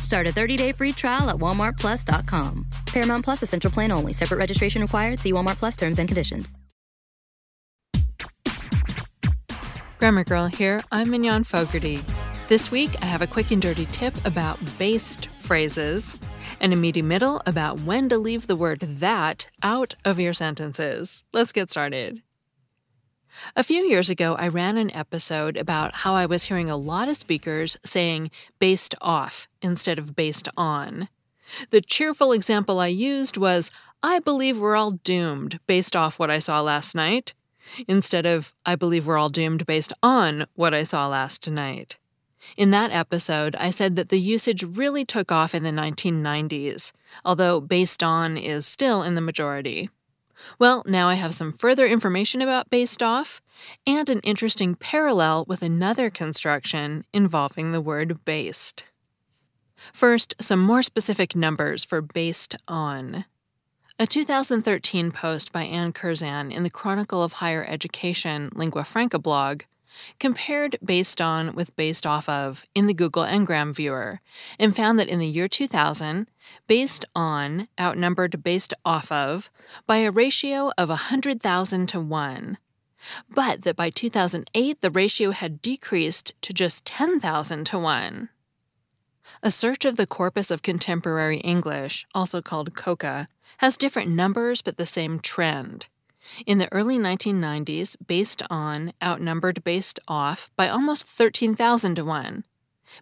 Start a 30-day free trial at walmartplus.com. Paramount Plus Essential Plan only. Separate registration required. See Walmart Plus terms and conditions. Grammar Girl here. I'm Mignon Fogarty. This week, I have a quick and dirty tip about based phrases and a meaty middle about when to leave the word that out of your sentences. Let's get started. A few years ago, I ran an episode about how I was hearing a lot of speakers saying based off instead of based on. The cheerful example I used was I believe we're all doomed based off what I saw last night instead of, I believe we're all doomed based on what I saw last night. In that episode, I said that the usage really took off in the 1990s, although based on is still in the majority. Well, now I have some further information about based off and an interesting parallel with another construction involving the word based. First, some more specific numbers for based on. A 2013 post by Anne Curzan in the Chronicle of Higher Education Lingua Franca blog compared based on with based off of in the Google Ngram viewer and found that in the year 2000, based on outnumbered based off of by a ratio of 100,000 to 1. But that by 2008, the ratio had decreased to just 10,000 to 1. A search of the corpus of contemporary English, also called COCA, has different numbers but the same trend. In the early 1990s, based on outnumbered based off by almost 13,000 to 1.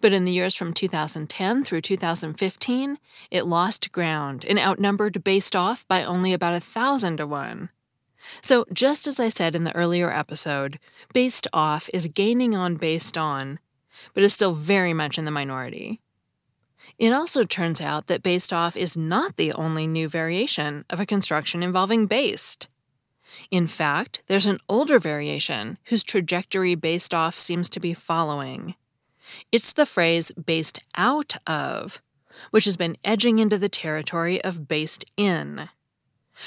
But in the years from 2010 through 2015, it lost ground and outnumbered based off by only about 1,000 to 1. So, just as I said in the earlier episode, based off is gaining on based on, but is still very much in the minority. It also turns out that based off is not the only new variation of a construction involving based. In fact, there's an older variation whose trajectory based off seems to be following. It's the phrase based out of, which has been edging into the territory of based in.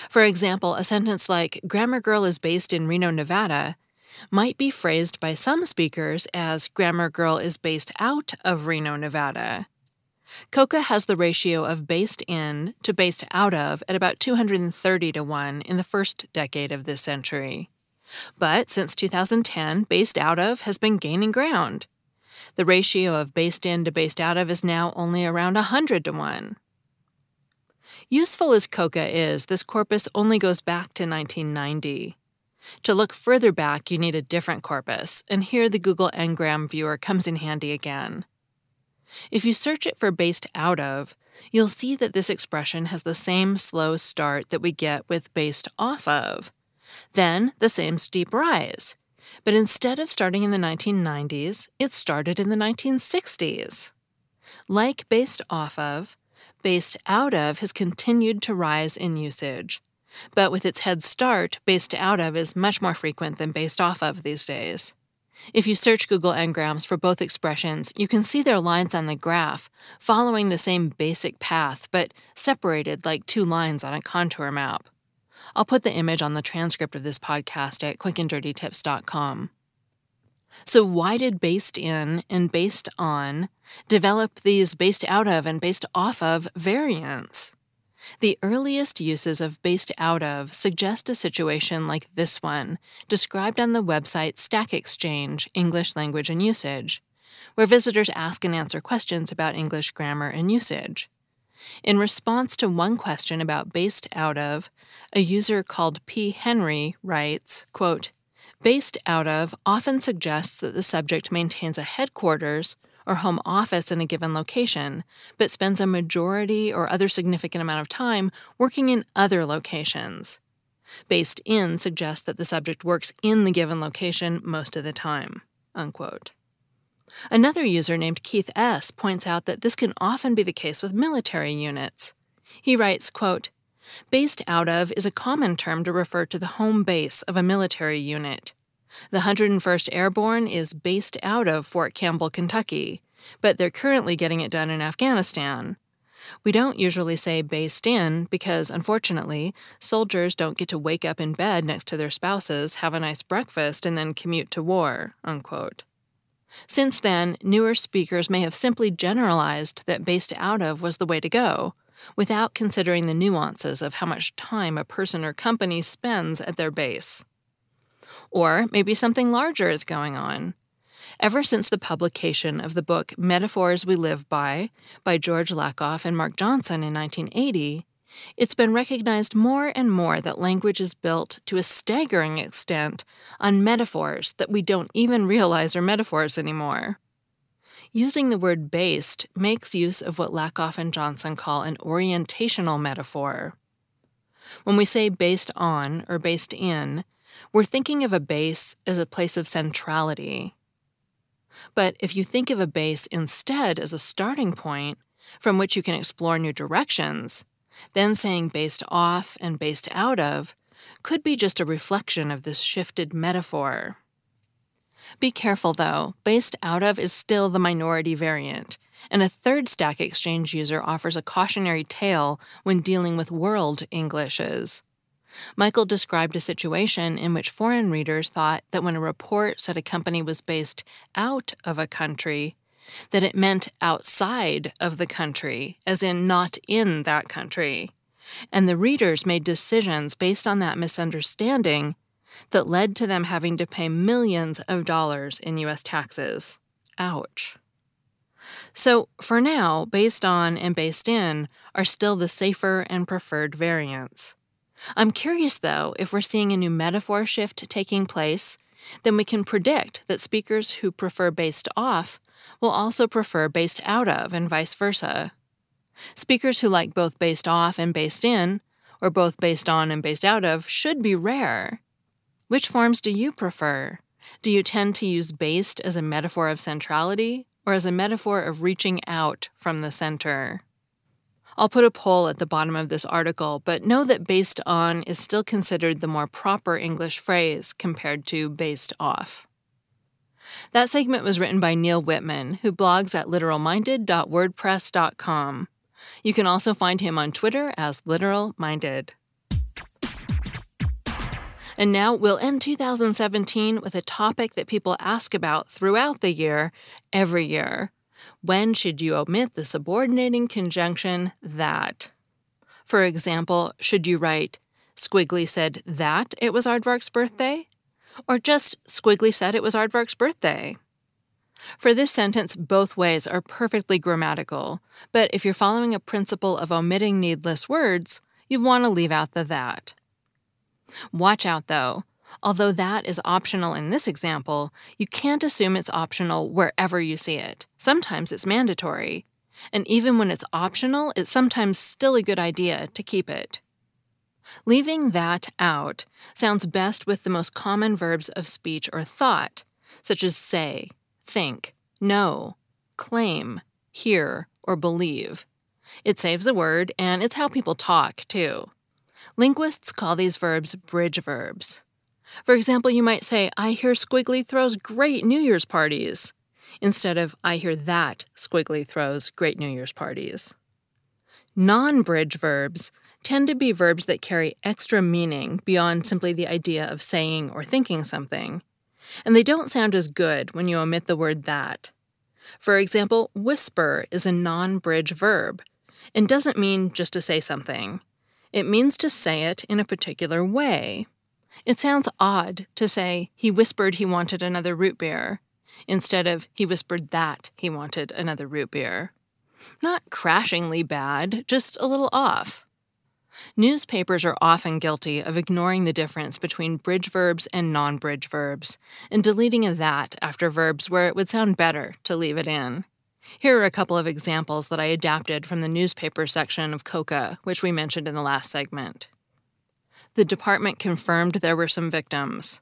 For example, a sentence like, Grammar Girl is based in Reno, Nevada, might be phrased by some speakers as, Grammar Girl is based out of Reno, Nevada. COCA has the ratio of based in to based out of at about 230 to 1 in the first decade of this century. But since 2010, based out of has been gaining ground. The ratio of based in to based out of is now only around 100 to 1. Useful as COCA is, this corpus only goes back to 1990. To look further back, you need a different corpus, and here the Google Ngram viewer comes in handy again. If you search it for based out of, you'll see that this expression has the same slow start that we get with based off of. Then the same steep rise. But instead of starting in the 1990s, it started in the 1960s. Like based off of, based out of has continued to rise in usage. But with its head start, based out of is much more frequent than based off of these days. If you search Google Ngrams for both expressions, you can see their lines on the graph, following the same basic path, but separated like two lines on a contour map. I'll put the image on the transcript of this podcast at quickanddirtytips.com. So, why did based in and based on develop these based out of and based off of variants? The earliest uses of based out of suggest a situation like this one, described on the website Stack Exchange English Language and Usage, where visitors ask and answer questions about English grammar and usage. In response to one question about based out of, a user called P. Henry writes, quote, Based out of often suggests that the subject maintains a headquarters or home office in a given location, but spends a majority or other significant amount of time working in other locations. Based in suggests that the subject works in the given location most of the time. Unquote. Another user named Keith S. points out that this can often be the case with military units. He writes, quote, Based out of is a common term to refer to the home base of a military unit. The 101st Airborne is based out of Fort Campbell, Kentucky, but they're currently getting it done in Afghanistan. We don't usually say based in because, unfortunately, soldiers don't get to wake up in bed next to their spouses, have a nice breakfast, and then commute to war. Unquote. Since then, newer speakers may have simply generalized that based out of was the way to go, without considering the nuances of how much time a person or company spends at their base. Or maybe something larger is going on. Ever since the publication of the book Metaphors We Live By by George Lakoff and Mark Johnson in 1980, it's been recognized more and more that language is built to a staggering extent on metaphors that we don't even realize are metaphors anymore. Using the word based makes use of what Lakoff and Johnson call an orientational metaphor. When we say based on or based in, we're thinking of a base as a place of centrality. But if you think of a base instead as a starting point from which you can explore new directions, then saying based off and based out of could be just a reflection of this shifted metaphor. Be careful though, based out of is still the minority variant, and a third Stack Exchange user offers a cautionary tale when dealing with world Englishes. Michael described a situation in which foreign readers thought that when a report said a company was based out of a country, that it meant outside of the country, as in not in that country. And the readers made decisions based on that misunderstanding that led to them having to pay millions of dollars in U.S. taxes. Ouch. So, for now, based on and based in are still the safer and preferred variants. I'm curious, though, if we're seeing a new metaphor shift taking place, then we can predict that speakers who prefer based off will also prefer based out of, and vice versa. Speakers who like both based off and based in, or both based on and based out of, should be rare. Which forms do you prefer? Do you tend to use based as a metaphor of centrality, or as a metaphor of reaching out from the center? I'll put a poll at the bottom of this article, but know that based on is still considered the more proper English phrase compared to based off. That segment was written by Neal Whitman, who blogs at literalminded.wordpress.com. You can also find him on Twitter as literalminded. And now we'll end 2017 with a topic that people ask about throughout the year, every year. When should you omit the subordinating conjunction that? For example, should you write, Squiggly said that it was Aardvark's birthday? Or just Squiggly said it was Aardvark's birthday. For this sentence, both ways are perfectly grammatical, but if you're following a principle of omitting needless words, you want to leave out the that. Watch out though. Although that is optional in this example, you can't assume it's optional wherever you see it. Sometimes it's mandatory. And even when it's optional, it's sometimes still a good idea to keep it. Leaving that out sounds best with the most common verbs of speech or thought, such as say, think, know, claim, hear, or believe. It saves a word, and it's how people talk, too. Linguists call these verbs bridge verbs. For example, you might say, I hear Squiggly throws great New Year's parties, instead of, I hear that Squiggly throws great New Year's parties. Non bridge verbs tend to be verbs that carry extra meaning beyond simply the idea of saying or thinking something. And they don't sound as good when you omit the word that. For example, whisper is a non bridge verb and doesn't mean just to say something. It means to say it in a particular way. It sounds odd to say, he whispered he wanted another root beer, instead of, he whispered that he wanted another root beer. Not crashingly bad, just a little off. Newspapers are often guilty of ignoring the difference between bridge verbs and non bridge verbs, and deleting a that after verbs where it would sound better to leave it in. Here are a couple of examples that I adapted from the newspaper section of COCA, which we mentioned in the last segment. The department confirmed there were some victims.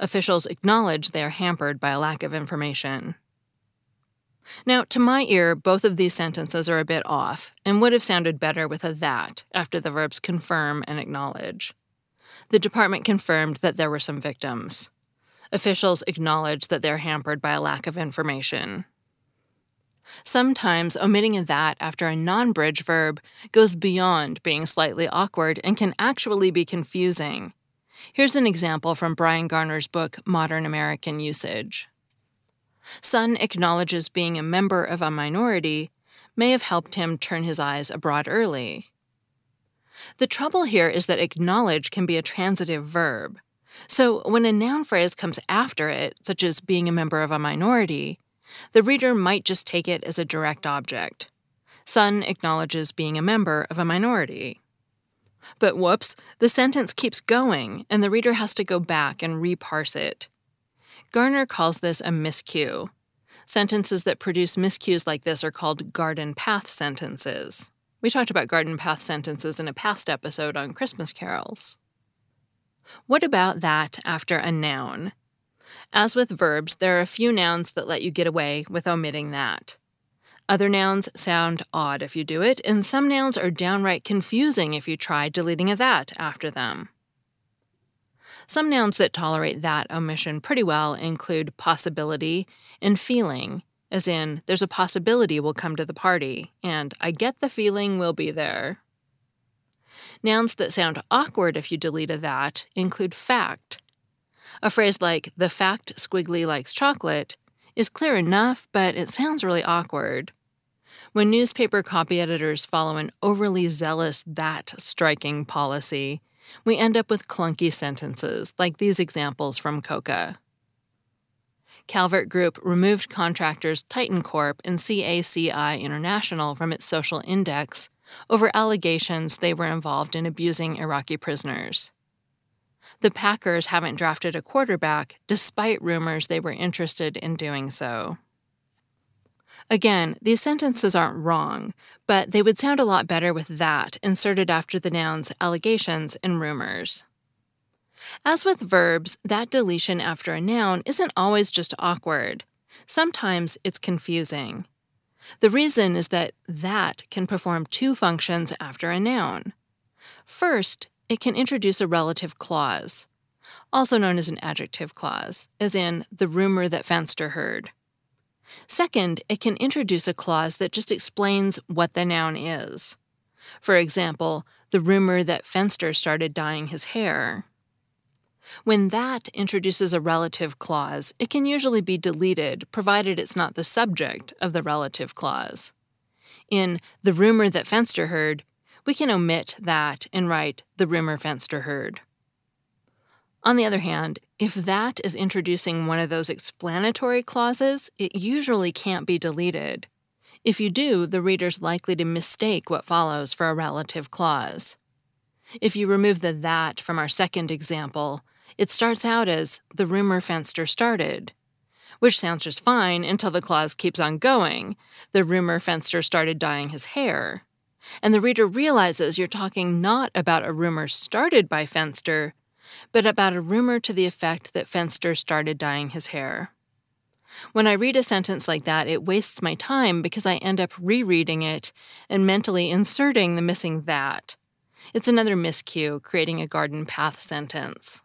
Officials acknowledge they are hampered by a lack of information. Now, to my ear, both of these sentences are a bit off and would have sounded better with a that after the verbs confirm and acknowledge. The department confirmed that there were some victims. Officials acknowledge that they're hampered by a lack of information. Sometimes omitting a that after a non bridge verb goes beyond being slightly awkward and can actually be confusing. Here's an example from Bryan Garner's book, Modern American Usage. Son acknowledges being a member of a minority may have helped him turn his eyes abroad early. The trouble here is that acknowledge can be a transitive verb. So when a noun phrase comes after it, such as being a member of a minority, the reader might just take it as a direct object. Son acknowledges being a member of a minority. But whoops, the sentence keeps going, and the reader has to go back and reparse it. Garner calls this a miscue. Sentences that produce miscues like this are called garden path sentences. We talked about garden path sentences in a past episode on Christmas carols. What about that after a noun? As with verbs, there are a few nouns that let you get away with omitting that. Other nouns sound odd if you do it, and some nouns are downright confusing if you try deleting a that after them. Some nouns that tolerate that omission pretty well include possibility and feeling, as in, there's a possibility we'll come to the party, and I get the feeling we'll be there. Nouns that sound awkward if you delete a that include fact, a phrase like, the fact Squiggly likes chocolate, is clear enough, but it sounds really awkward. When newspaper copy editors follow an overly zealous that striking policy, we end up with clunky sentences like these examples from COCA. Calvert Group removed contractors Titan Corp and CACI International from its social index over allegations they were involved in abusing Iraqi prisoners the Packers haven't drafted a quarterback, despite rumors they were interested in doing so. Again, these sentences aren't wrong, but they would sound a lot better with that inserted after the nouns allegations and rumors. As with verbs, that deletion after a noun isn't always just awkward. Sometimes it's confusing. The reason is that that can perform two functions after a noun. First, it can introduce a relative clause, also known as an adjective clause, as in the rumor that Fenster heard. Second, it can introduce a clause that just explains what the noun is. For example, the rumor that Fenster started dyeing his hair. When that introduces a relative clause, it can usually be deleted provided it's not the subject of the relative clause. In the rumor that Fenster heard, we can omit that and write the rumor Fenster heard. On the other hand, if that is introducing one of those explanatory clauses, it usually can't be deleted. If you do, the reader's likely to mistake what follows for a relative clause. If you remove the that from our second example, it starts out as the rumor Fenster started, which sounds just fine until the clause keeps on going. The rumor Fenster started dyeing his hair and the reader realizes you're talking not about a rumor started by Fenster, but about a rumor to the effect that Fenster started dyeing his hair. When I read a sentence like that, it wastes my time because I end up rereading it and mentally inserting the missing that. It's another miscue, creating a garden path sentence.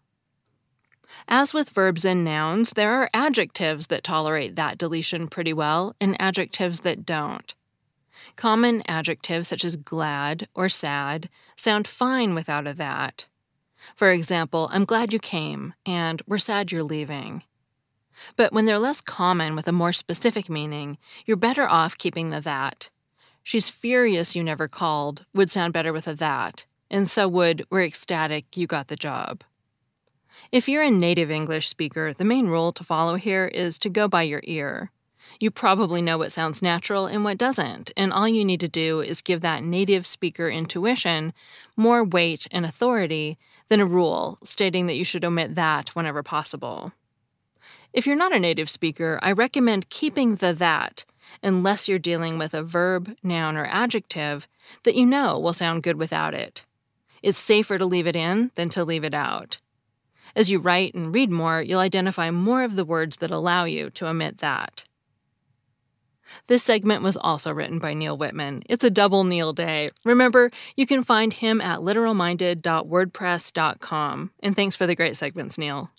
As with verbs and nouns, there are adjectives that tolerate that deletion pretty well and adjectives that don't. Common adjectives such as glad or sad sound fine without a that. For example, I'm glad you came, and we're sad you're leaving. But when they're less common with a more specific meaning, you're better off keeping the that. She's furious you never called would sound better with a that, and so would we're ecstatic you got the job. If you're a native English speaker, the main rule to follow here is to go by your ear. You probably know what sounds natural and what doesn't, and all you need to do is give that native speaker intuition more weight and authority than a rule stating that you should omit that whenever possible. If you're not a native speaker, I recommend keeping the that unless you're dealing with a verb, noun, or adjective that you know will sound good without it. It's safer to leave it in than to leave it out. As you write and read more, you'll identify more of the words that allow you to omit that. This segment was also written by Neal Whitman. It's a double Neal day. Remember, you can find him at literalminded.wordpress.com. And thanks for the great segments, Neal.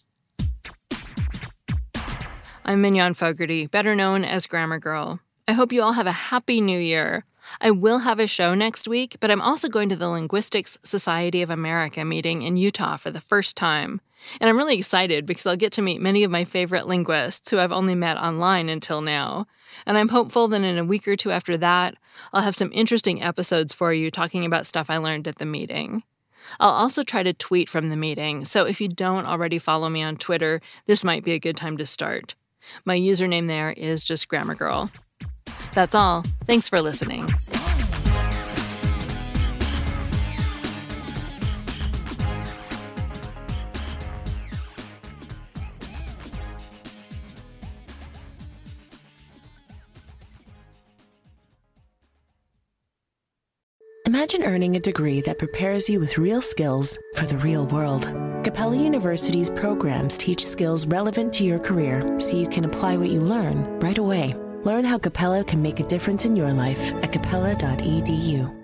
I'm Mignon Fogarty, better known as Grammar Girl. I hope you all have a happy new year. I will have a show next week, but I'm also going to the Linguistics Society of America meeting in Utah for the first time. And I'm really excited because I'll get to meet many of my favorite linguists who I've only met online until now. And I'm hopeful that in a week or two after that, I'll have some interesting episodes for you talking about stuff I learned at the meeting. I'll also try to tweet from the meeting, so if you don't already follow me on Twitter, this might be a good time to start. My username there is just Grammar Girl. That's all. Thanks for listening. Imagine earning a degree that prepares you with real skills for the real world. Capella University's programs teach skills relevant to your career so you can apply what you learn right away. Learn how Capella can make a difference in your life at capella.edu.